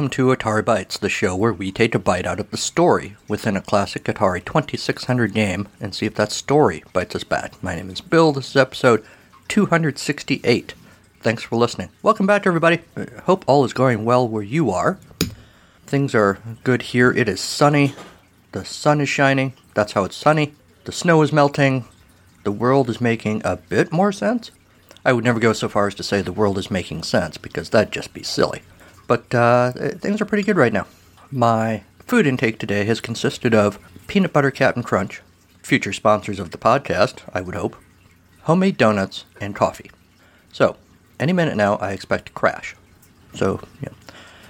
Welcome to Atari Bytes, the show where we take a bite out of the story within a classic Atari 2600 game and see if that story bites us back. My name is Bill, this is episode 268. Thanks for listening. Welcome back, everybody. I hope all is going well where you are. Things are good here. It is sunny, the sun is shining, that's how it's sunny. The snow is melting, the world is making a bit more sense. I would never go so far as to say the world is making sense because that'd just be silly. But uh, things are pretty good right now. My food intake today has consisted of peanut butter Captain Crunch, future sponsors of the podcast, I would hope, homemade donuts, and coffee. So, any minute now, I expect to crash. So, yeah.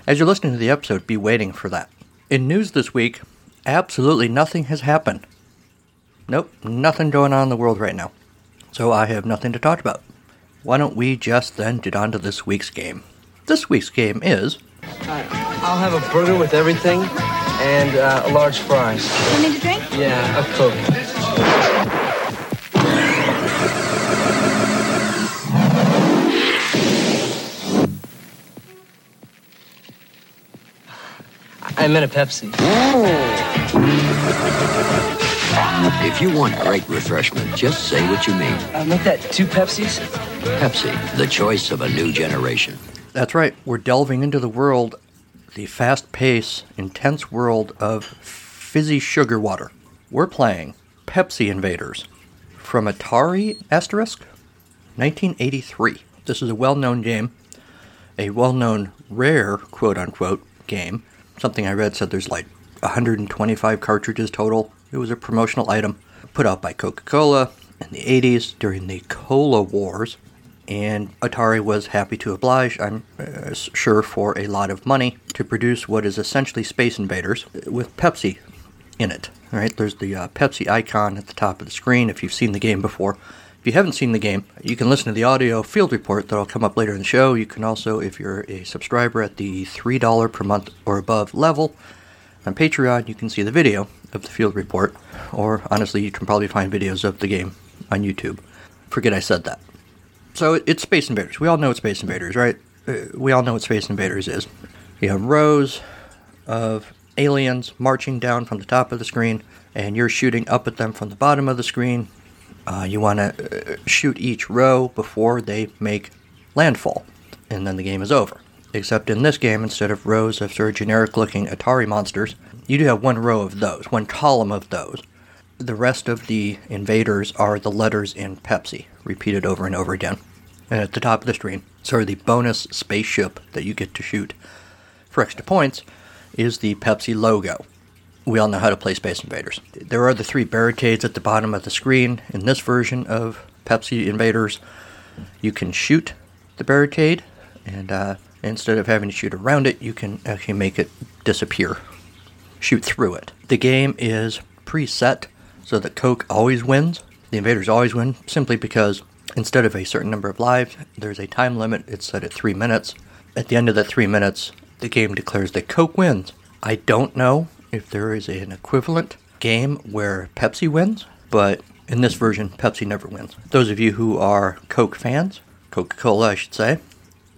As you're listening to the episode, be waiting for that. In news this week, absolutely nothing has happened. Nope, nothing going on in the world right now. So I have nothing to talk about. Why don't we just then get on to this week's game? This week's game is. I'll have a burger with everything and uh, a large fries. You need a drink? Yeah, a Coke. I meant a Pepsi. If you want great refreshment, just say what you mean. Uh, make that two Pepsis. Pepsi, the choice of a new generation. That's right, we're delving into the world, the fast paced, intense world of fizzy sugar water. We're playing Pepsi Invaders from Atari Asterisk 1983. This is a well known game, a well known rare quote unquote game. Something I read said there's like 125 cartridges total. It was a promotional item put out by Coca Cola in the 80s during the Cola Wars, and Atari was happy to oblige, I'm uh, sure, for a lot of money to produce what is essentially Space Invaders with Pepsi in it. All right, there's the uh, Pepsi icon at the top of the screen if you've seen the game before. If you haven't seen the game, you can listen to the audio field report that'll come up later in the show. You can also, if you're a subscriber at the $3 per month or above level on Patreon, you can see the video of the field report, or honestly, you can probably find videos of the game on YouTube. Forget I said that. So it's Space Invaders. We all know what Space Invaders, right? Uh, we all know what Space Invaders is. You have rows of aliens marching down from the top of the screen, and you're shooting up at them from the bottom of the screen. Uh, you want to uh, shoot each row before they make landfall, and then the game is over. Except in this game, instead of rows of sort of generic looking Atari monsters, you do have one row of those, one column of those. The rest of the invaders are the letters in Pepsi, repeated over and over again. And at the top of the screen, of the bonus spaceship that you get to shoot for extra points, is the Pepsi logo. We all know how to play Space Invaders. There are the three barricades at the bottom of the screen. In this version of Pepsi Invaders, you can shoot the barricade, and uh, instead of having to shoot around it, you can actually make it disappear, shoot through it. The game is preset so that Coke always wins. The invaders always win simply because instead of a certain number of lives, there's a time limit. It's set at three minutes. At the end of that three minutes, the game declares that Coke wins. I don't know if there is an equivalent game where Pepsi wins, but in this version, Pepsi never wins. Those of you who are Coke fans, Coca Cola, I should say,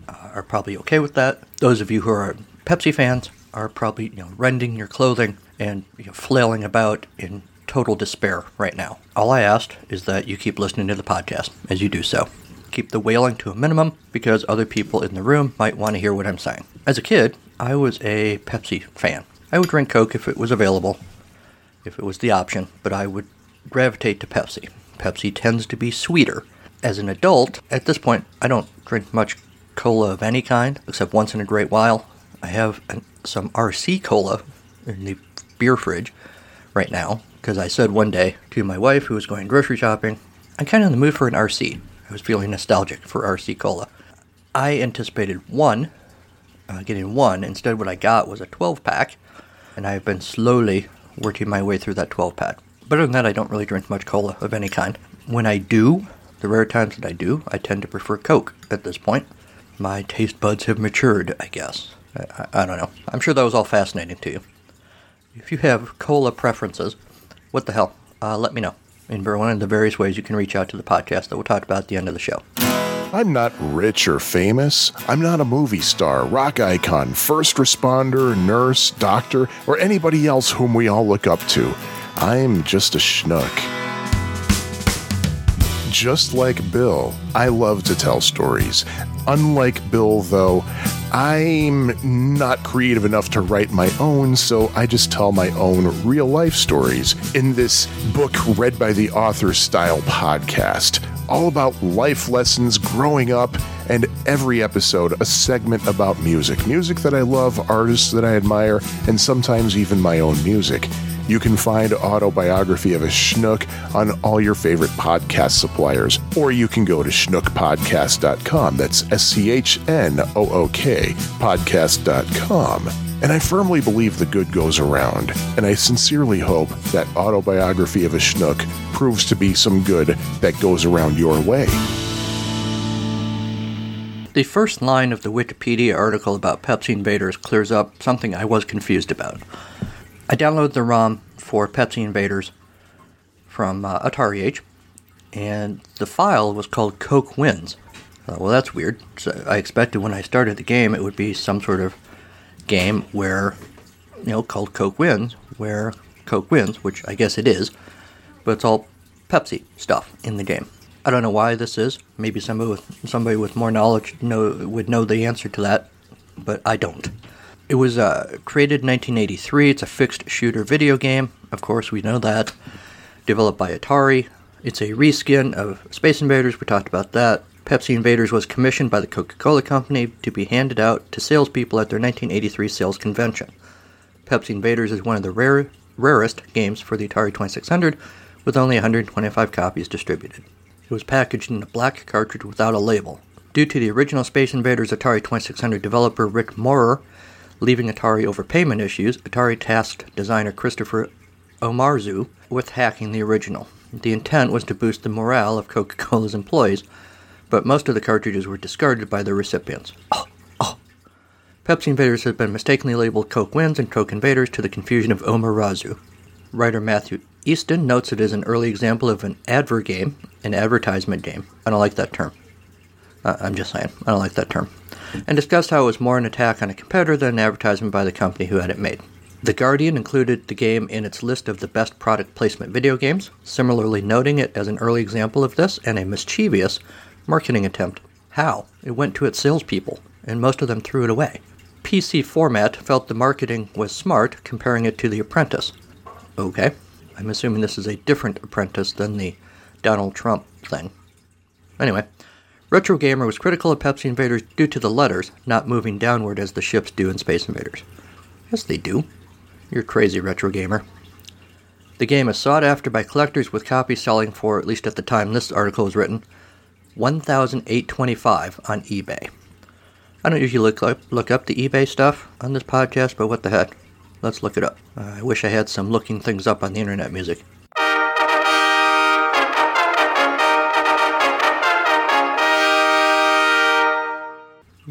uh, are probably okay with that. Those of you who are Pepsi fans are probably you know rending your clothing and you know, flailing about in total despair right now. All I asked is that you keep listening to the podcast as you do so. Keep the wailing to a minimum because other people in the room might want to hear what I'm saying. As a kid, I was a Pepsi fan. I would drink Coke if it was available, if it was the option, but I would gravitate to Pepsi. Pepsi tends to be sweeter. As an adult, at this point, I don't drink much cola of any kind, except once in a great while. I have an, some RC cola in the beer fridge right now because I said one day to my wife who was going grocery shopping, I'm kind of in the mood for an RC. I was feeling nostalgic for RC cola. I anticipated one, uh, getting one. Instead, what I got was a 12 pack, and I've been slowly working my way through that 12 pack. But other than that, I don't really drink much cola of any kind. When I do, the rare times that I do, I tend to prefer Coke at this point. My taste buds have matured, I guess. I, I, I don't know. I'm sure that was all fascinating to you. If you have cola preferences, what the hell? Uh, let me know in one of the various ways you can reach out to the podcast that we'll talk about at the end of the show. I'm not rich or famous. I'm not a movie star, rock icon, first responder, nurse, doctor, or anybody else whom we all look up to. I'm just a schnook. Just like Bill, I love to tell stories. Unlike Bill, though, I'm not creative enough to write my own, so I just tell my own real life stories in this book read by the author style podcast. All about life lessons growing up, and every episode a segment about music. Music that I love, artists that I admire, and sometimes even my own music. You can find Autobiography of a Schnook on all your favorite podcast suppliers, or you can go to schnookpodcast.com. That's S C H N O O K podcast.com. And I firmly believe the good goes around, and I sincerely hope that Autobiography of a Schnook proves to be some good that goes around your way. The first line of the Wikipedia article about Pepsi Invaders clears up something I was confused about. I downloaded the ROM for Pepsi Invaders from uh, Atari Age, and the file was called Coke Wins. Uh, well, that's weird. So I expected when I started the game it would be some sort of game where, you know, called Coke Wins, where Coke wins, which I guess it is, but it's all Pepsi stuff in the game. I don't know why this is. Maybe somebody with somebody with more knowledge know would know the answer to that, but I don't. It was uh, created in 1983. It's a fixed shooter video game. Of course, we know that. Developed by Atari. It's a reskin of Space Invaders. We talked about that. Pepsi Invaders was commissioned by the Coca Cola Company to be handed out to salespeople at their 1983 sales convention. Pepsi Invaders is one of the rare, rarest games for the Atari 2600, with only 125 copies distributed. It was packaged in a black cartridge without a label. Due to the original Space Invaders Atari 2600 developer Rick Maurer Leaving Atari over payment issues, Atari tasked designer Christopher Omarzu with hacking the original. The intent was to boost the morale of Coca Cola's employees, but most of the cartridges were discarded by the recipients. Oh, oh. Pepsi Invaders has been mistakenly labeled Coke Wins and Coke Invaders to the confusion of Omarzu. Writer Matthew Easton notes it is an early example of an adver game, an advertisement game. I don't like that term. Uh, I'm just saying, I don't like that term and discussed how it was more an attack on a competitor than an advertisement by the company who had it made. The Guardian included the game in its list of the best product placement video games, similarly noting it as an early example of this and a mischievous marketing attempt. How? It went to its salespeople, and most of them threw it away. PC Format felt the marketing was smart, comparing it to The Apprentice. Okay, I'm assuming this is a different Apprentice than the Donald Trump thing. Anyway, Retro Gamer was critical of Pepsi Invaders due to the letters not moving downward as the ships do in Space Invaders. Yes, they do. You're crazy, Retro Gamer. The game is sought after by collectors with copies selling for, at least at the time this article was written, 1,825 on eBay. I don't usually look up, look up the eBay stuff on this podcast, but what the heck? Let's look it up. Uh, I wish I had some looking things up on the internet music.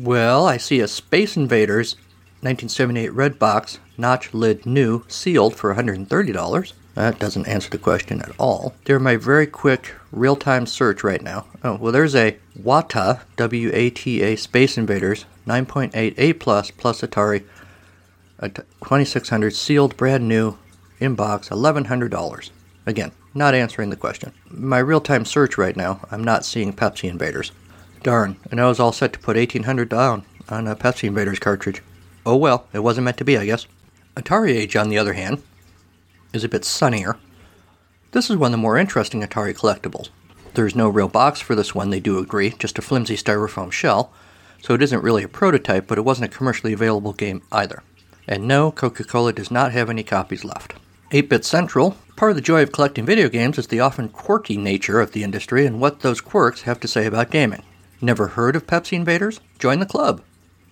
Well, I see a Space Invaders 1978 red box, notch lid new, sealed for $130. That doesn't answer the question at all. They're my very quick real time search right now. Oh, well, there's a WATA, W A T A Space Invaders 9.8 A plus plus Atari a 2600 sealed brand new inbox $1,100. Again, not answering the question. My real time search right now, I'm not seeing Pepsi Invaders. Darn, and I was all set to put 1800 down on a Pepsi Invaders cartridge. Oh well, it wasn't meant to be, I guess. Atari Age, on the other hand, is a bit sunnier. This is one of the more interesting Atari collectibles. There's no real box for this one, they do agree, just a flimsy styrofoam shell, so it isn't really a prototype, but it wasn't a commercially available game either. And no, Coca Cola does not have any copies left. 8 Bit Central, part of the joy of collecting video games is the often quirky nature of the industry and what those quirks have to say about gaming. Never heard of Pepsi Invaders? Join the club.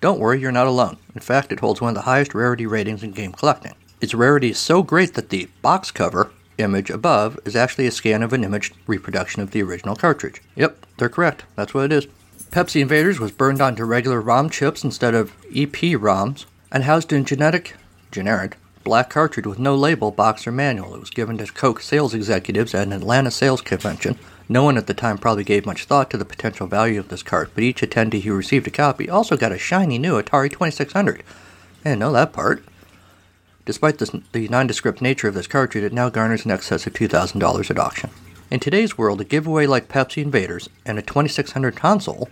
Don't worry, you're not alone. In fact, it holds one of the highest rarity ratings in game collecting. Its rarity is so great that the box cover image above is actually a scan of an image reproduction of the original cartridge. Yep, they're correct. That's what it is. Pepsi Invaders was burned onto regular ROM chips instead of EP ROMs and housed in genetic, generic, black cartridge with no label, box, or manual. It was given to Coke sales executives at an Atlanta sales convention No one at the time probably gave much thought to the potential value of this cart, but each attendee who received a copy also got a shiny new Atari 2600. I eh, didn't know that part. Despite this, the nondescript nature of this cartridge, it now garners in excess of $2,000 at auction. In today's world, a giveaway like Pepsi Invaders and a 2600 console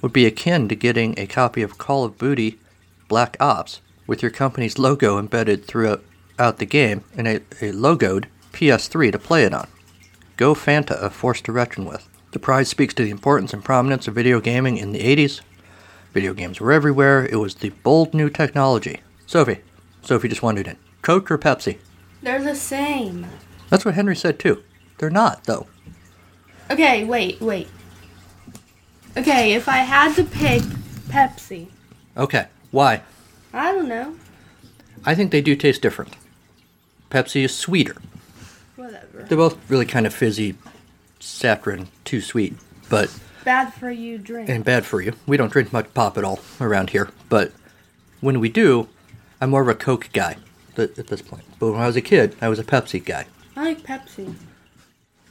would be akin to getting a copy of Call of Duty Black Ops with your company's logo embedded throughout the game and a, a logoed PS3 to play it on. Go Fanta, a force to reckon with. The prize speaks to the importance and prominence of video gaming in the 80s. Video games were everywhere. It was the bold new technology. Sophie, Sophie just wondered in Coke or Pepsi? They're the same. That's what Henry said too. They're not, though. Okay, wait, wait. Okay, if I had to pick Pepsi, Okay, why? I don't know. I think they do taste different. Pepsi is sweeter. Whatever. They're both really kind of fizzy, saccharine, too sweet, but Bad for you drink. and bad for you. We don't drink much pop at all around here, but when we do, I'm more of a Coke guy th- at this point. But when I was a kid, I was a Pepsi guy. I like Pepsi.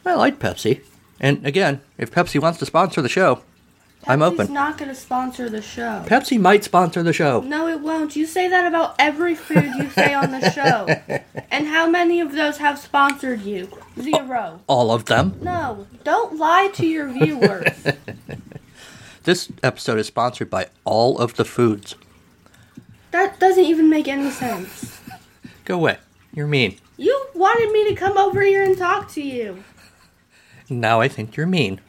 I like Pepsi. And again, if Pepsi wants to sponsor the show, I'm Pepsi's open. not going to sponsor the show. Pepsi might sponsor the show. No, it won't. You say that about every food you say on the show. And how many of those have sponsored you? Zero. All of them. No, don't lie to your viewers. This episode is sponsored by all of the foods. That doesn't even make any sense. Go away. You're mean. You wanted me to come over here and talk to you. Now I think you're mean.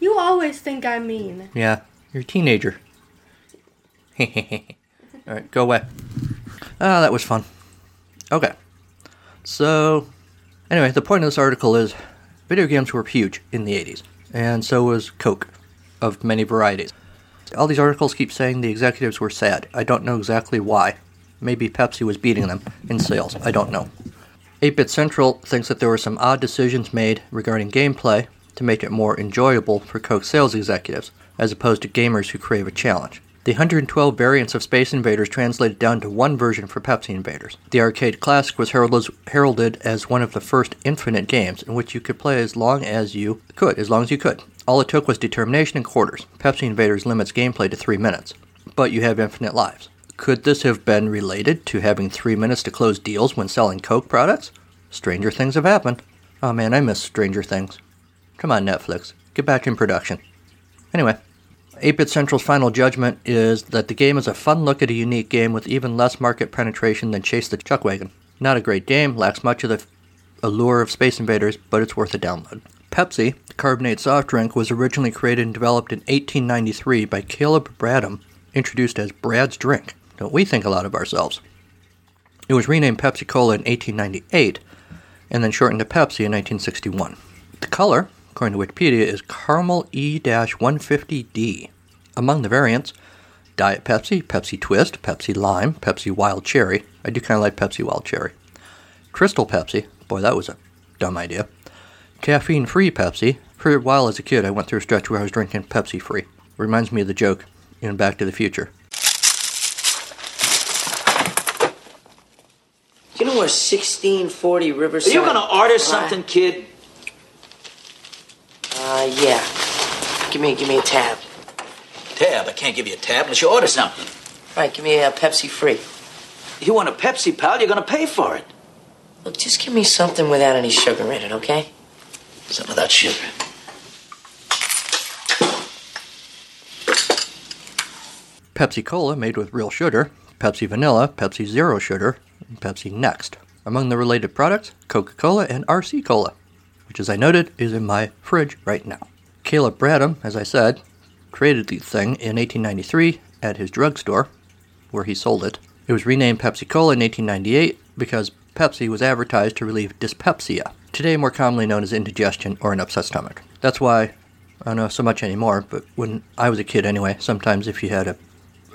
You always think I'm mean. Yeah, you're a teenager. Alright, go away. Ah, that was fun. Okay. So, anyway, the point of this article is video games were huge in the 80s, and so was Coke, of many varieties. All these articles keep saying the executives were sad. I don't know exactly why. Maybe Pepsi was beating them in sales. I don't know. 8-Bit Central thinks that there were some odd decisions made regarding gameplay to make it more enjoyable for Coke sales executives, as opposed to gamers who crave a challenge. The 112 variants of Space Invaders translated down to one version for Pepsi Invaders. The arcade classic was heralded, as one of the first infinite games in which you could play as long as you could, as long as you could. All it took was determination and quarters. Pepsi Invaders limits gameplay to three minutes, but you have infinite lives. Could this have been related to having three minutes to close deals when selling Coke products? Stranger things have happened. Oh man, I miss Stranger Things. Come on, Netflix. Get back in production. Anyway, 8-Bit Central's final judgment is that the game is a fun look at a unique game with even less market penetration than Chase the Chuckwagon. Not a great game, lacks much of the allure of Space Invaders, but it's worth a download. Pepsi, the carbonated soft drink, was originally created and developed in 1893 by Caleb Bradham, introduced as Brad's Drink. Don't we think a lot of ourselves? It was renamed Pepsi Cola in 1898 and then shortened to Pepsi in 1961. The color, according to Wikipedia, is caramel E-150D. Among the variants, Diet Pepsi, Pepsi Twist, Pepsi Lime, Pepsi Wild Cherry. I do kind of like Pepsi Wild Cherry. Crystal Pepsi. Boy, that was a dumb idea. Caffeine free Pepsi. For a while as a kid, I went through a stretch where I was drinking Pepsi free. Reminds me of the joke in Back to the Future. You know where 1640 Riverside... Are you gonna order something, kid? Uh, yeah. Give me, give me a tab. Tab. I can't give you a tab unless you order something. Right, give me a Pepsi free. You want a Pepsi, pal? You're gonna pay for it. Look, just give me something without any sugar in it, okay? Something without sugar. Pepsi Cola made with real sugar, Pepsi Vanilla, Pepsi Zero Sugar, and Pepsi Next. Among the related products, Coca Cola and RC Cola, which, as I noted, is in my fridge right now. Caleb Bradham, as I said, created the thing in 1893 at his drugstore, where he sold it. It was renamed Pepsi Cola in 1898 because Pepsi was advertised to relieve dyspepsia, today more commonly known as indigestion or an upset stomach. That's why I don't know so much anymore, but when I was a kid anyway, sometimes if you had a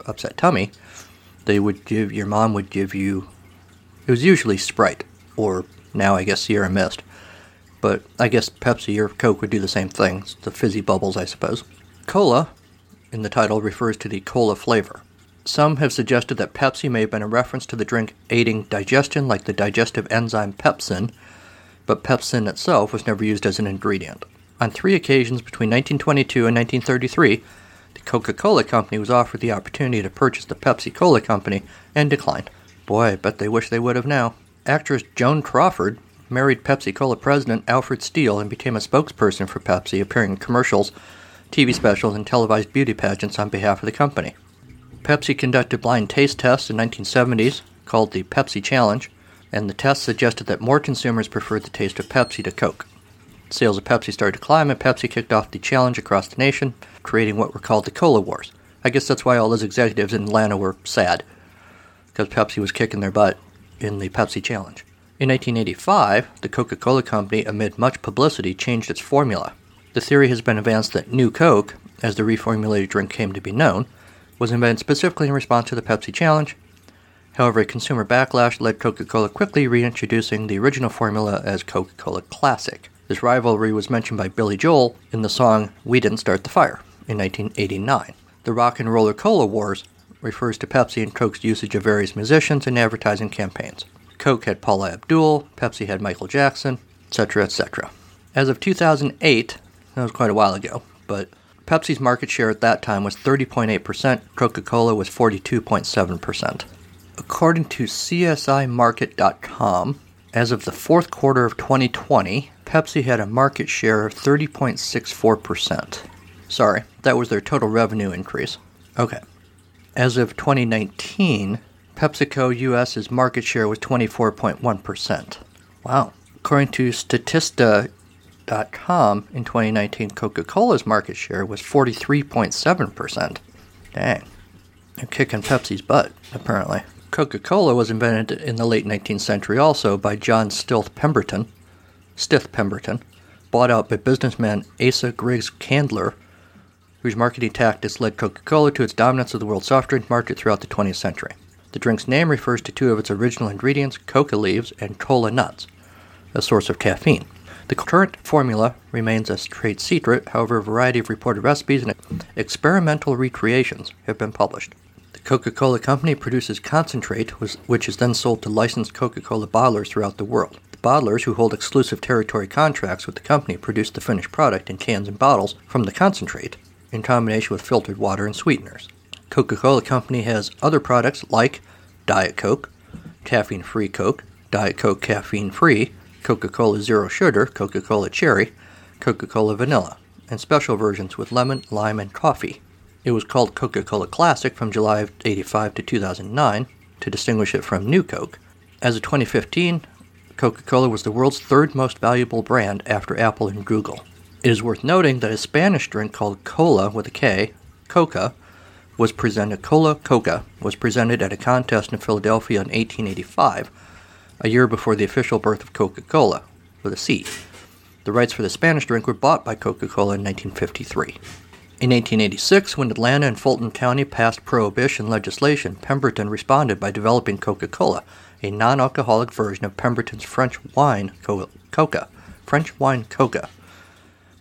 upset tummy, they would give your mom would give you it was usually Sprite or now I guess Sierra Mist. But I guess Pepsi or Coke would do the same thing. It's the fizzy bubbles, I suppose. Cola in the title refers to the cola flavor. Some have suggested that Pepsi may have been a reference to the drink aiding digestion like the digestive enzyme pepsin, but pepsin itself was never used as an ingredient. On three occasions between 1922 and 1933, the Coca Cola Company was offered the opportunity to purchase the Pepsi Cola Company and declined. Boy, I bet they wish they would have now. Actress Joan Crawford married Pepsi Cola president Alfred Steele and became a spokesperson for Pepsi, appearing in commercials, TV specials, and televised beauty pageants on behalf of the company. Pepsi conducted blind taste tests in 1970s called the Pepsi Challenge, and the tests suggested that more consumers preferred the taste of Pepsi to Coke. Sales of Pepsi started to climb, and Pepsi kicked off the challenge across the nation, creating what were called the Cola Wars. I guess that's why all those executives in Atlanta were sad, because Pepsi was kicking their butt in the Pepsi Challenge. In 1985, the Coca Cola Company, amid much publicity, changed its formula. The theory has been advanced that New Coke, as the reformulated drink came to be known, was invented specifically in response to the Pepsi Challenge. However, consumer backlash led Coca Cola quickly reintroducing the original formula as Coca Cola Classic. This rivalry was mentioned by Billy Joel in the song We Didn't Start the Fire in 1989. The Rock and Roller Cola Wars refers to Pepsi and Coke's usage of various musicians in advertising campaigns. Coke had Paula Abdul, Pepsi had Michael Jackson, etc., etc. As of 2008, that was quite a while ago, but Pepsi's market share at that time was 30.8%, Coca Cola was 42.7%. According to CSIMarket.com, as of the fourth quarter of 2020, Pepsi had a market share of 30.64%. Sorry, that was their total revenue increase. Okay. As of 2019, PepsiCo US's market share was 24.1%. Wow. According to Statista.com, in 2019, Coca Cola's market share was 43.7%. Dang. They're kicking Pepsi's butt, apparently. Coca Cola was invented in the late 19th century also by John Stilth Pemberton, Stith Pemberton, bought out by businessman Asa Griggs Candler, whose marketing tactics led Coca Cola to its dominance of the world soft drink market throughout the 20th century. The drink's name refers to two of its original ingredients, coca leaves and cola nuts, a source of caffeine. The current formula remains a trade secret, however, a variety of reported recipes and experimental recreations have been published. The Coca Cola Company produces concentrate, which is then sold to licensed Coca Cola bottlers throughout the world. The bottlers, who hold exclusive territory contracts with the company, produce the finished product in cans and bottles from the concentrate in combination with filtered water and sweeteners. Coca Cola Company has other products like Diet Coke, caffeine free Coke, Diet Coke caffeine free, Coca Cola Zero Sugar, Coca Cola Cherry, Coca Cola Vanilla, and special versions with lemon, lime, and coffee. It was called Coca Cola Classic from July of 85 to 2009 to distinguish it from New Coke. As of 2015, Coca Cola was the world's third most valuable brand after Apple and Google. It is worth noting that a Spanish drink called Cola with a K, Coca, was presented Kola Coca was presented at a contest in Philadelphia in 1885, a year before the official birth of Coca-Cola with a C. The rights for the Spanish drink were bought by Coca-Cola in 1953. In 1886, when Atlanta and Fulton County passed prohibition legislation, Pemberton responded by developing Coca Cola, a non alcoholic version of Pemberton's French wine Coca, French wine Coca.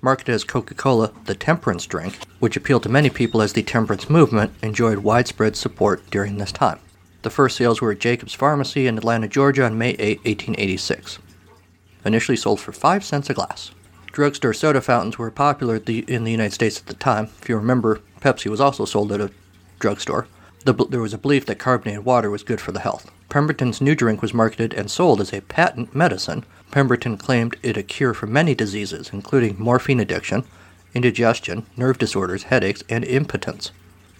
Marketed as Coca Cola, the temperance drink, which appealed to many people as the temperance movement, enjoyed widespread support during this time. The first sales were at Jacob's Pharmacy in Atlanta, Georgia on May 8, 1886. Initially sold for 5 cents a glass. Drugstore soda fountains were popular in the United States at the time. If you remember, Pepsi was also sold at a drugstore. The, there was a belief that carbonated water was good for the health. Pemberton's new drink was marketed and sold as a patent medicine. Pemberton claimed it a cure for many diseases, including morphine addiction, indigestion, nerve disorders, headaches, and impotence.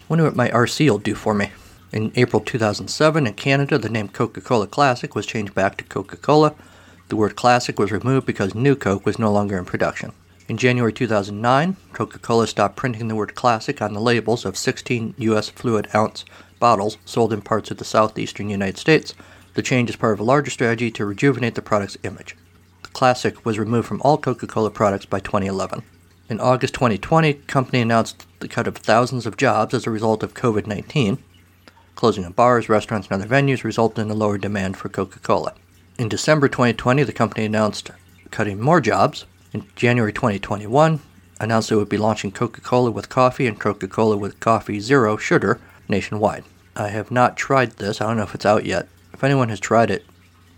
Wonder what my RC will do for me. In April 2007, in Canada, the name Coca Cola Classic was changed back to Coca Cola. The word classic was removed because New Coke was no longer in production. In January 2009, Coca Cola stopped printing the word classic on the labels of 16 U.S. fluid ounce bottles sold in parts of the southeastern United States. The change is part of a larger strategy to rejuvenate the product's image. The classic was removed from all Coca Cola products by 2011. In August 2020, the company announced the cut of thousands of jobs as a result of COVID 19. Closing of bars, restaurants, and other venues resulted in a lower demand for Coca Cola. In December 2020, the company announced cutting more jobs. In January 2021, announced it would be launching Coca Cola with coffee and Coca Cola with coffee zero sugar nationwide. I have not tried this. I don't know if it's out yet. If anyone has tried it,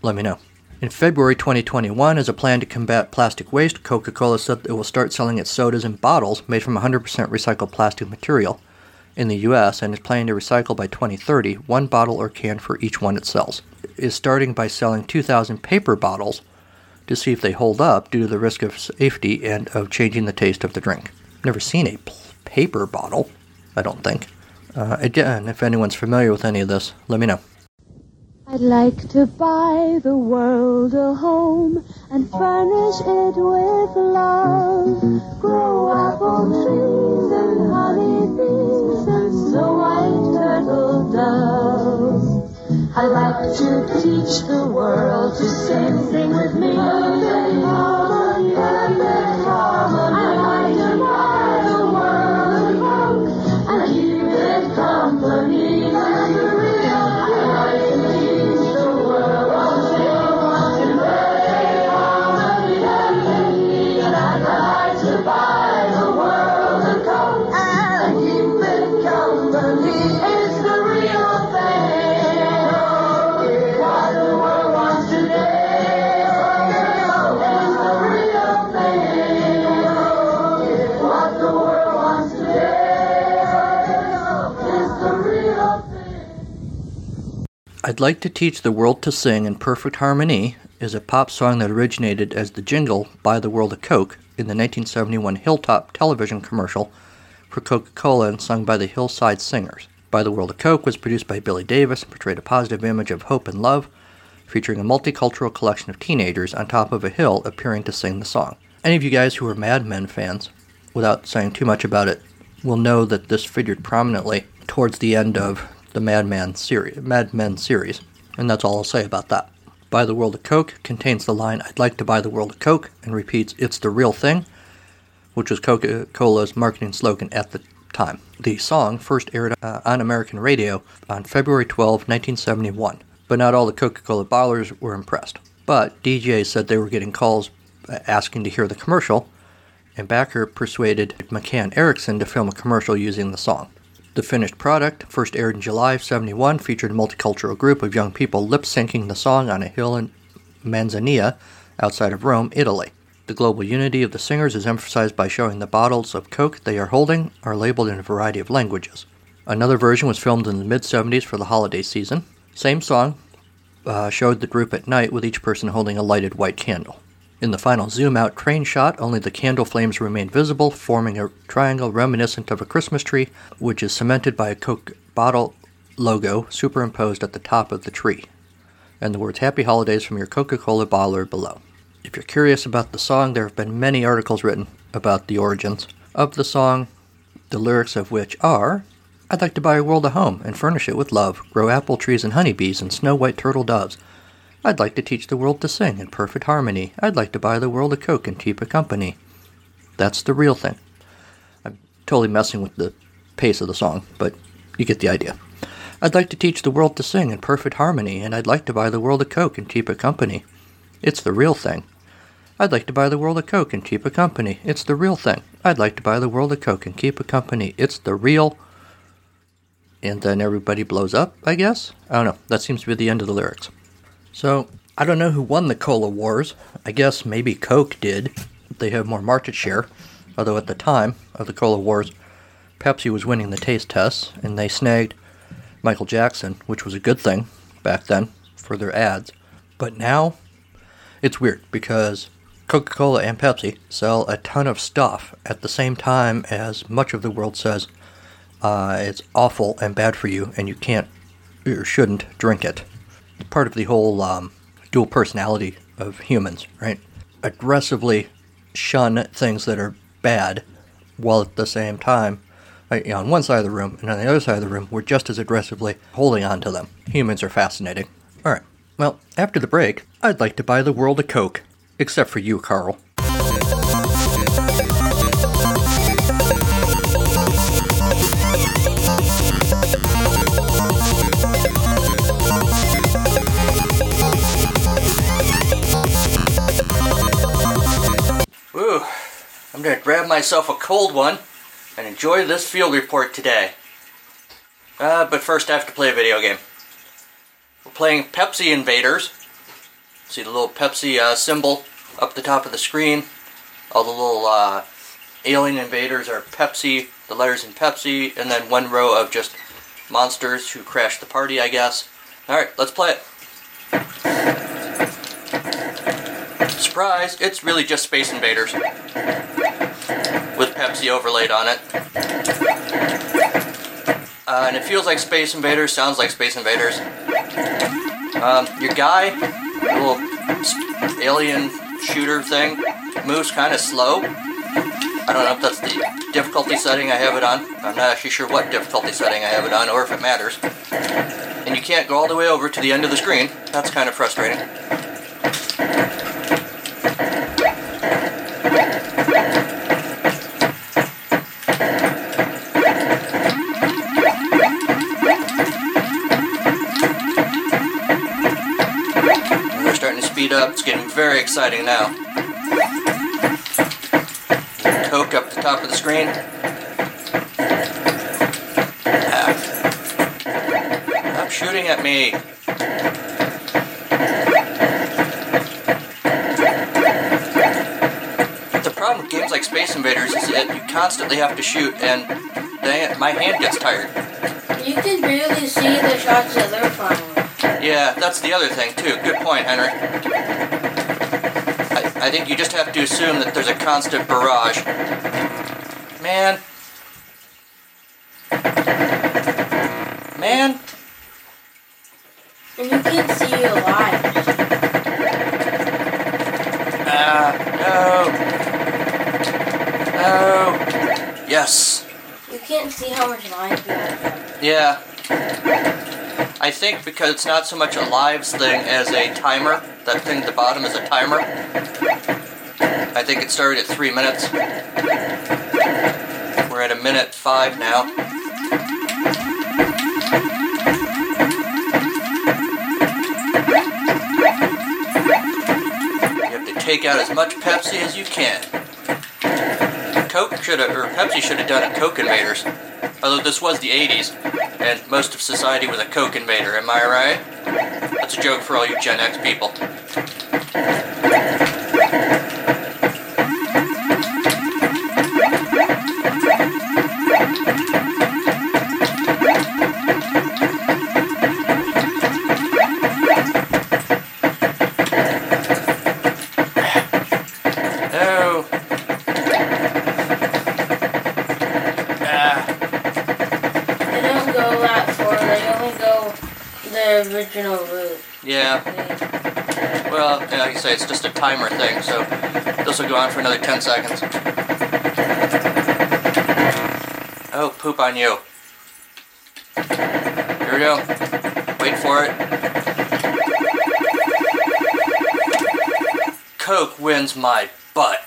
let me know. In February 2021, as a plan to combat plastic waste, Coca Cola said it will start selling its sodas in bottles made from 100% recycled plastic material in the US and is planning to recycle by 2030 one bottle or can for each one it sells. It is starting by selling 2,000 paper bottles to see if they hold up due to the risk of safety and of changing the taste of the drink. Never seen a paper bottle, I don't think. Uh, again, if anyone's familiar with any of this, let me know. I'd like to buy the world a home and furnish it with love. Grow apple trees and honey bees and snow white turtle doves. I'd like to teach the world to sing, sing with me. Perfect harmony, perfect I'd Like to Teach the World to Sing in Perfect Harmony is a pop song that originated as the jingle by the World of Coke in the 1971 Hilltop television commercial for Coca Cola and sung by the Hillside Singers. Buy the World of Coke was produced by Billy Davis and portrayed a positive image of hope and love, featuring a multicultural collection of teenagers on top of a hill appearing to sing the song. Any of you guys who are Mad Men fans, without saying too much about it, will know that this figured prominently towards the end of the Mad Men series, Mad Men series, and that's all I'll say about that. Buy the World of Coke contains the line "I'd like to buy the world of Coke" and repeats "It's the real thing," which was Coca-Cola's marketing slogan at the time. The song first aired uh, on American radio on February 12, 1971, but not all the Coca-Cola bottlers were impressed. But DJs said they were getting calls uh, asking to hear the commercial, and Backer persuaded McCann Erickson to film a commercial using the song. The finished product, first aired in July of 71, featured a multicultural group of young people lip syncing the song on a hill in Manzanilla, outside of Rome, Italy. The global unity of the singers is emphasized by showing the bottles of Coke they are holding are labeled in a variety of languages. Another version was filmed in the mid 70s for the holiday season. Same song uh, showed the group at night with each person holding a lighted white candle. In the final zoom out train shot, only the candle flames remain visible, forming a triangle reminiscent of a Christmas tree, which is cemented by a Coke bottle logo superimposed at the top of the tree, and the words Happy Holidays from your Coca Cola bottler below. If you're curious about the song, there have been many articles written about the origins of the song, the lyrics of which are I'd like to buy a world a home and furnish it with love, grow apple trees and honeybees and snow white turtle doves. I'd like to teach the world to sing in perfect harmony. I'd like to buy the world a Coke and keep it company. That's the real thing. I'm totally messing with the pace of the song, but you get the idea. I'd like to teach the world to sing in perfect harmony, and I'd like to buy the world a Coke and keep it company. It's the real thing. I'd like to buy the world a Coke and keep it company. It's the real thing. I'd like to buy the world a Coke and keep it company. It's the real. And then everybody blows up, I guess? I don't know. That seems to be the end of the lyrics. So, I don't know who won the cola wars. I guess maybe Coke did. They have more market share. Although at the time of the cola wars, Pepsi was winning the taste tests, and they snagged Michael Jackson, which was a good thing back then for their ads. But now, it's weird because Coca Cola and Pepsi sell a ton of stuff at the same time as much of the world says uh, it's awful and bad for you, and you can't or shouldn't drink it. Part of the whole um, dual personality of humans, right? Aggressively shun things that are bad, while at the same time, uh, you know, on one side of the room and on the other side of the room, we're just as aggressively holding on to them. Humans are fascinating. All right. Well, after the break, I'd like to buy the world a Coke, except for you, Carl. I'm gonna grab myself a cold one and enjoy this field report today. Uh, but first I have to play a video game. We're playing Pepsi Invaders See the little Pepsi uh, symbol up the top of the screen. All the little uh, alien invaders are Pepsi, the letters in Pepsi, and then one row of just monsters who crash the party, I guess. Alright, let's play it. Surprise! It's really just Space Invaders. With Pepsi overlaid on it. Uh, and it feels like Space Invaders, sounds like Space Invaders. Um, your guy, little alien shooter thing, moves kind of slow. I don't know if that's the difficulty setting I have it on. I'm not actually sure what difficulty setting I have it on or if it matters. And you can't go all the way over to the end of the screen. That's kind of frustrating. Starting to speed up. It's getting very exciting now. Coke up the top of the screen. Ah. Stop shooting at me. The problem with games like Space Invaders is that you constantly have to shoot, and dang it, my hand gets tired. You can barely see the shots that they're firing. Yeah, that's the other thing too. Good point, Henry. I, I think you just have to assume that there's a constant barrage. Man. Man. And you can't see your lives. Ah, no. No. Yes. You can't see how much life you have. Yeah. Think because it's not so much a lives thing as a timer. That thing at the bottom is a timer. I think it started at three minutes. We're at a minute five now. You have to take out as much Pepsi as you can. Coke should have, or Pepsi should have done a Coke Invaders. Although this was the 80s, and most of society was a Coke Invader, am I right? That's a joke for all you Gen X people. Like you say, it's just a timer thing, so this will go on for another 10 seconds. Oh, poop on you. Here we go. Wait for it. Coke wins my butt.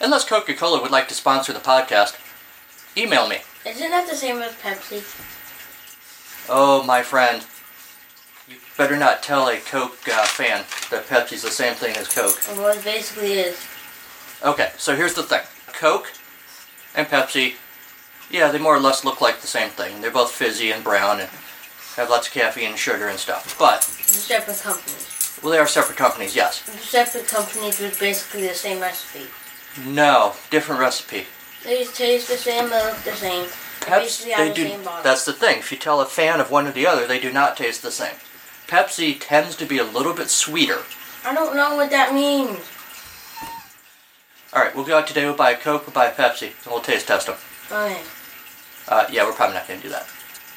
Unless Coca Cola would like to sponsor the podcast, email me. Isn't that the same as Pepsi? Oh, my friend. You better not tell a Coke uh, fan that Pepsi's the same thing as Coke. Well, it basically is. Okay, so here's the thing Coke and Pepsi, yeah, they more or less look like the same thing. They're both fizzy and brown and have lots of caffeine and sugar and stuff. But, They're separate companies. well, they are separate companies, yes. They're separate companies with basically the same recipe. No, different recipe. They taste the same, they look the same. Pepsi, they the do. same. That's the thing. If you tell a fan of one or the other, they do not taste the same. Pepsi tends to be a little bit sweeter. I don't know what that means. All right, we'll go out today. We'll buy a Coke. We'll buy a Pepsi, and we'll taste test them. Okay. Uh, yeah, we're probably not going to do that.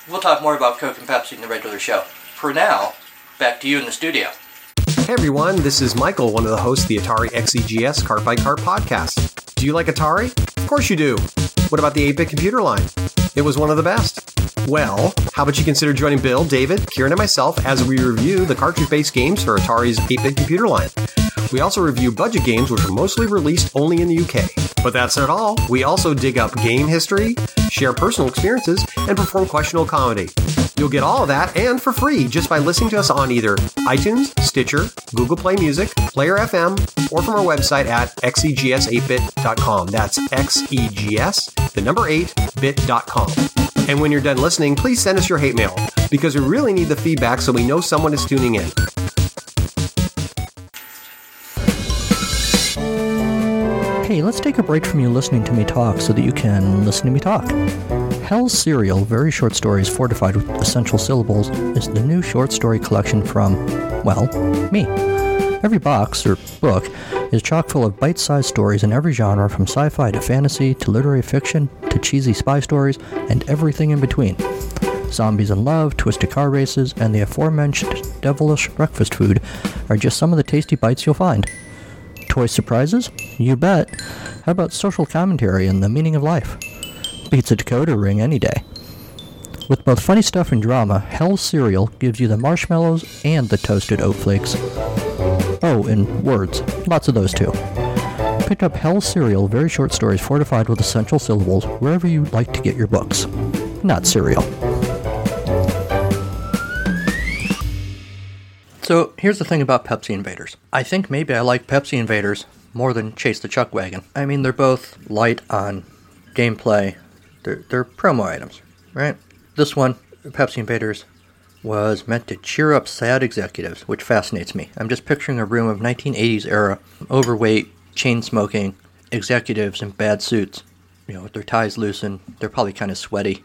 We'll talk more about Coke and Pepsi in the regular show. For now, back to you in the studio. Hey everyone, this is Michael, one of the hosts of the Atari XEGS Cart by Cart podcast. Do you like Atari? Of course you do. What about the 8 bit computer line? It was one of the best. Well, how about you consider joining Bill, David, Kieran, and myself as we review the cartridge based games for Atari's 8 bit computer line? We also review budget games which are mostly released only in the UK. But that's not all. We also dig up game history, share personal experiences, and perform questionable comedy. You'll get all of that and for free just by listening to us on either iTunes, Stitcher, Google Play Music, Player FM, or from our website at xegs8bit.com. That's xegs, the number 8, bit.com. And when you're done listening, please send us your hate mail because we really need the feedback so we know someone is tuning in. Hey, let's take a break from you listening to me talk so that you can listen to me talk. Hell's Cereal, very short stories fortified with essential syllables, is the new short story collection from, well, me. Every box, or book, is chock full of bite sized stories in every genre from sci fi to fantasy to literary fiction to cheesy spy stories and everything in between. Zombies in Love, Twisted Car Races, and the aforementioned devilish breakfast food are just some of the tasty bites you'll find. Toy surprises? You bet. How about social commentary and the meaning of life? Beats a decoder ring any day. With both funny stuff and drama, Hell's Cereal gives you the marshmallows and the toasted oat flakes. Oh, and words. Lots of those too. Pick up Hell's Cereal, very short stories fortified with essential syllables, wherever you like to get your books. Not cereal. So here's the thing about Pepsi Invaders. I think maybe I like Pepsi Invaders more than Chase the Chuck Wagon. I mean, they're both light on gameplay. They're, they're promo items, right? This one, Pepsi Invaders, was meant to cheer up sad executives, which fascinates me. I'm just picturing a room of 1980s era, overweight, chain smoking executives in bad suits, you know, with their ties loosened. They're probably kind of sweaty,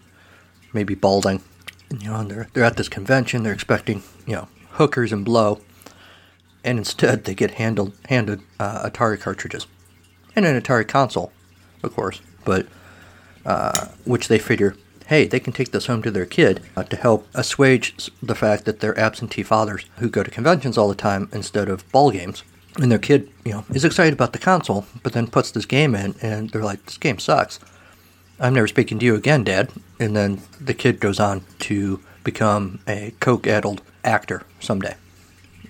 maybe balding. And, you know, and they're, they're at this convention, they're expecting, you know, hookers and blow, and instead they get handled, handed uh, Atari cartridges and an Atari console, of course, but uh, which they figure, hey, they can take this home to their kid uh, to help assuage the fact that they're absentee fathers who go to conventions all the time instead of ball games. And their kid, you know, is excited about the console, but then puts this game in, and they're like, "This game sucks. I'm never speaking to you again, Dad." And then the kid goes on to become a coke-addled actor someday,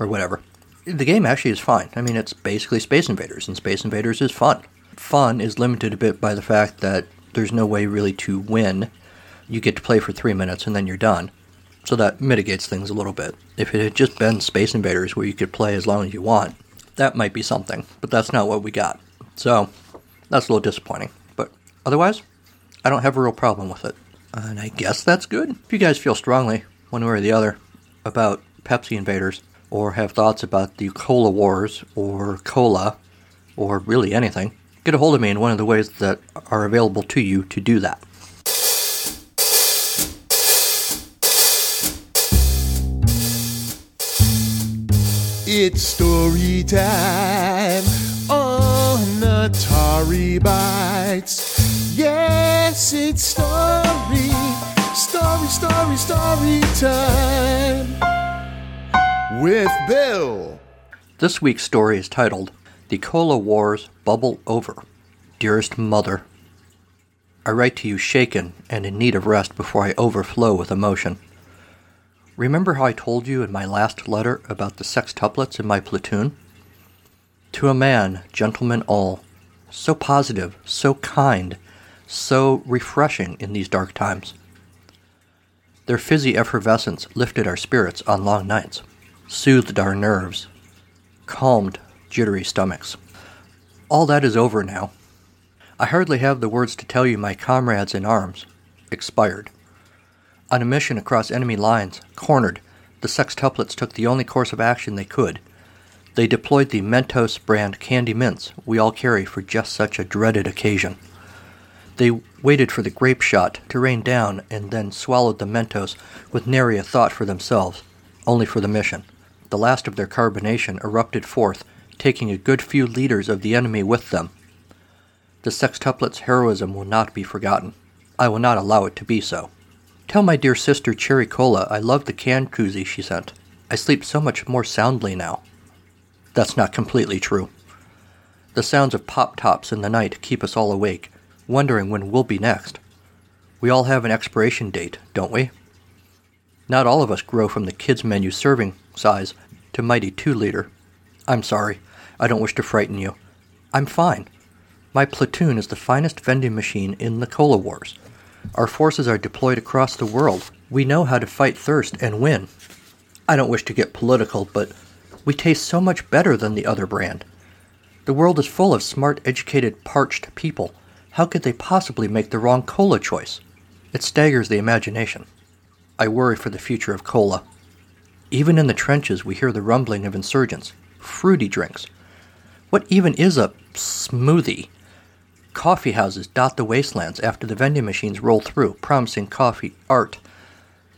or whatever. The game actually is fine. I mean, it's basically Space Invaders, and Space Invaders is fun. Fun is limited a bit by the fact that there's no way really to win. You get to play for three minutes and then you're done. So that mitigates things a little bit. If it had just been Space Invaders where you could play as long as you want, that might be something. But that's not what we got. So that's a little disappointing. But otherwise, I don't have a real problem with it. And I guess that's good. If you guys feel strongly, one way or the other, about Pepsi Invaders, or have thoughts about the Cola Wars, or Cola, or really anything, get a hold of me in one of the ways that are available to you to do that. It's story time on Atari Bytes. Yes, it's story, story, story, story time with Bill. This week's story is titled The Cola Wars Bubble Over. Dearest Mother, I write to you shaken and in need of rest before I overflow with emotion. Remember how I told you in my last letter about the sextuplets in my platoon? To a man, gentlemen all, so positive, so kind, so refreshing in these dark times. Their fizzy effervescence lifted our spirits on long nights, soothed our nerves, calmed jittery stomachs. All that is over now. I hardly have the words to tell you my comrades in arms expired. On a mission across enemy lines, cornered, the sextuplets took the only course of action they could. They deployed the Mentos brand candy mints we all carry for just such a dreaded occasion. They waited for the grape shot to rain down and then swallowed the Mentos with nary a thought for themselves, only for the mission. The last of their carbonation erupted forth, taking a good few liters of the enemy with them. The sextuplets' heroism will not be forgotten. I will not allow it to be so. Tell my dear sister Cherry Cola I love the canned koozie she sent. I sleep so much more soundly now. That's not completely true. The sounds of pop tops in the night keep us all awake, wondering when we'll be next. We all have an expiration date, don't we? Not all of us grow from the kids' menu serving size to mighty two liter. I'm sorry. I don't wish to frighten you. I'm fine. My platoon is the finest vending machine in the Cola Wars. Our forces are deployed across the world. We know how to fight thirst and win. I don't wish to get political, but we taste so much better than the other brand. The world is full of smart, educated, parched people. How could they possibly make the wrong cola choice? It staggers the imagination. I worry for the future of cola. Even in the trenches, we hear the rumbling of insurgents, fruity drinks. What even is a smoothie? Coffee houses dot the wastelands after the vending machines roll through, promising coffee art,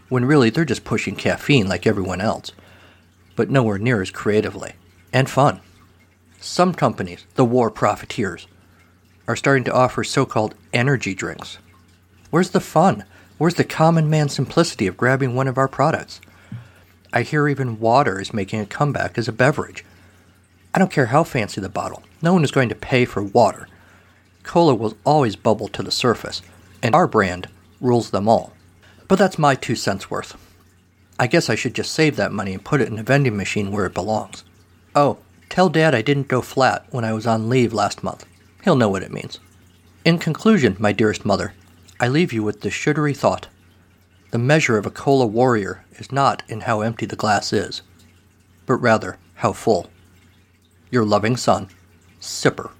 when really they're just pushing caffeine like everyone else, but nowhere near as creatively and fun. Some companies, the war profiteers, are starting to offer so called energy drinks. Where's the fun? Where's the common man simplicity of grabbing one of our products? I hear even water is making a comeback as a beverage. I don't care how fancy the bottle, no one is going to pay for water. Cola will always bubble to the surface, and our brand rules them all. But that's my two cents worth. I guess I should just save that money and put it in a vending machine where it belongs. Oh, tell Dad I didn't go flat when I was on leave last month. He'll know what it means. In conclusion, my dearest mother, I leave you with this sugary thought. The measure of a cola warrior is not in how empty the glass is, but rather how full. Your loving son, Sipper.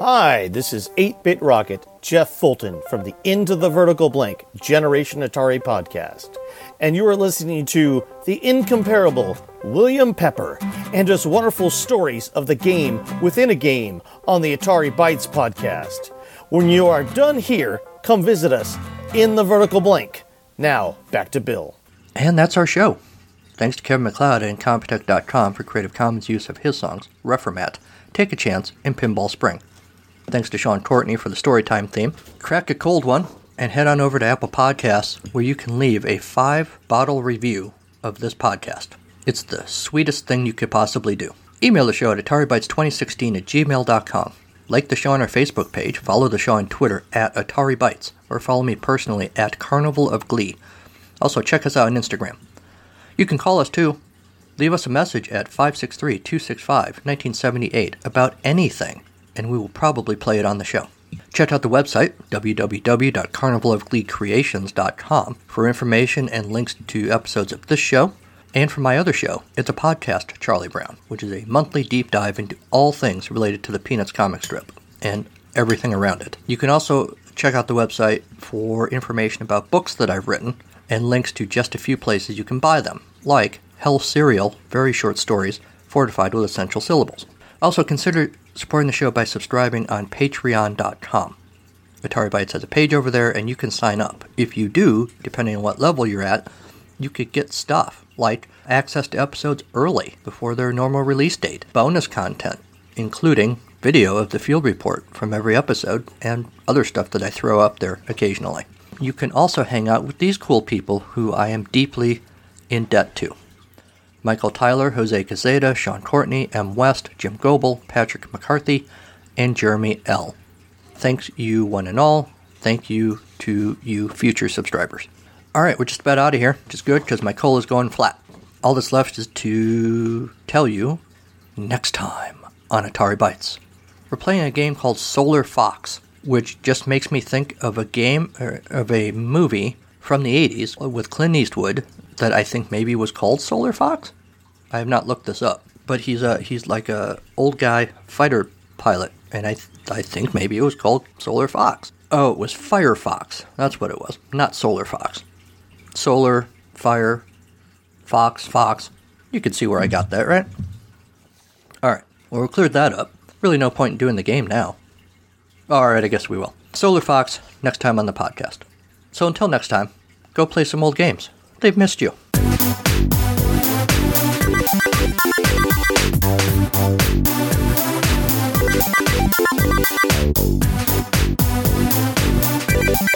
Hi, this is 8 Bit Rocket, Jeff Fulton from the Into the Vertical Blank Generation Atari podcast. And you are listening to the incomparable William Pepper and his wonderful stories of the game within a game on the Atari Bytes podcast. When you are done here, come visit us in the Vertical Blank. Now, back to Bill. And that's our show. Thanks to Kevin MacLeod and Computech.com for Creative Commons use of his songs, Reformat, Take a Chance, and Pinball Spring. Thanks to Sean Courtney for the Storytime theme. Crack a cold one and head on over to Apple Podcasts where you can leave a five bottle review of this podcast. It's the sweetest thing you could possibly do. Email the show at AtariBytes2016 at gmail.com. Like the show on our Facebook page, follow the show on Twitter at AtariBytes, or follow me personally at Carnival of Glee. Also, check us out on Instagram. You can call us too. Leave us a message at 563 265 1978 about anything and we will probably play it on the show. Check out the website, www.carnivalofgleecreations.com, for information and links to episodes of this show, and for my other show, It's a Podcast, Charlie Brown, which is a monthly deep dive into all things related to the Peanuts comic strip and everything around it. You can also check out the website for information about books that I've written and links to just a few places you can buy them, like Hell's Cereal, very short stories, fortified with essential syllables. Also, consider supporting the show by subscribing on patreon.com. Atari Bytes has a page over there, and you can sign up. If you do, depending on what level you're at, you could get stuff like access to episodes early before their normal release date, bonus content, including video of the field report from every episode, and other stuff that I throw up there occasionally. You can also hang out with these cool people who I am deeply in debt to. Michael Tyler, Jose Cazeda, Sean Courtney, M. West, Jim Goebel, Patrick McCarthy, and Jeremy L. Thanks you one and all. Thank you to you future subscribers. All right, we're just about out of here, which is good because my coal is going flat. All that's left is to tell you next time on Atari Bytes. We're playing a game called Solar Fox, which just makes me think of a game or of a movie from the 80s with Clint Eastwood that I think maybe was called Solar Fox. I have not looked this up, but he's a he's like a old guy fighter pilot, and I th- I think maybe it was called Solar Fox. Oh, it was Firefox. That's what it was, not Solar Fox. Solar, Fire, Fox, Fox. You can see where I got that, right? All right. Well, we cleared that up. Really, no point in doing the game now. All right, I guess we will. Solar Fox next time on the podcast. So until next time, go play some old games. They've missed you. Thank you. Thank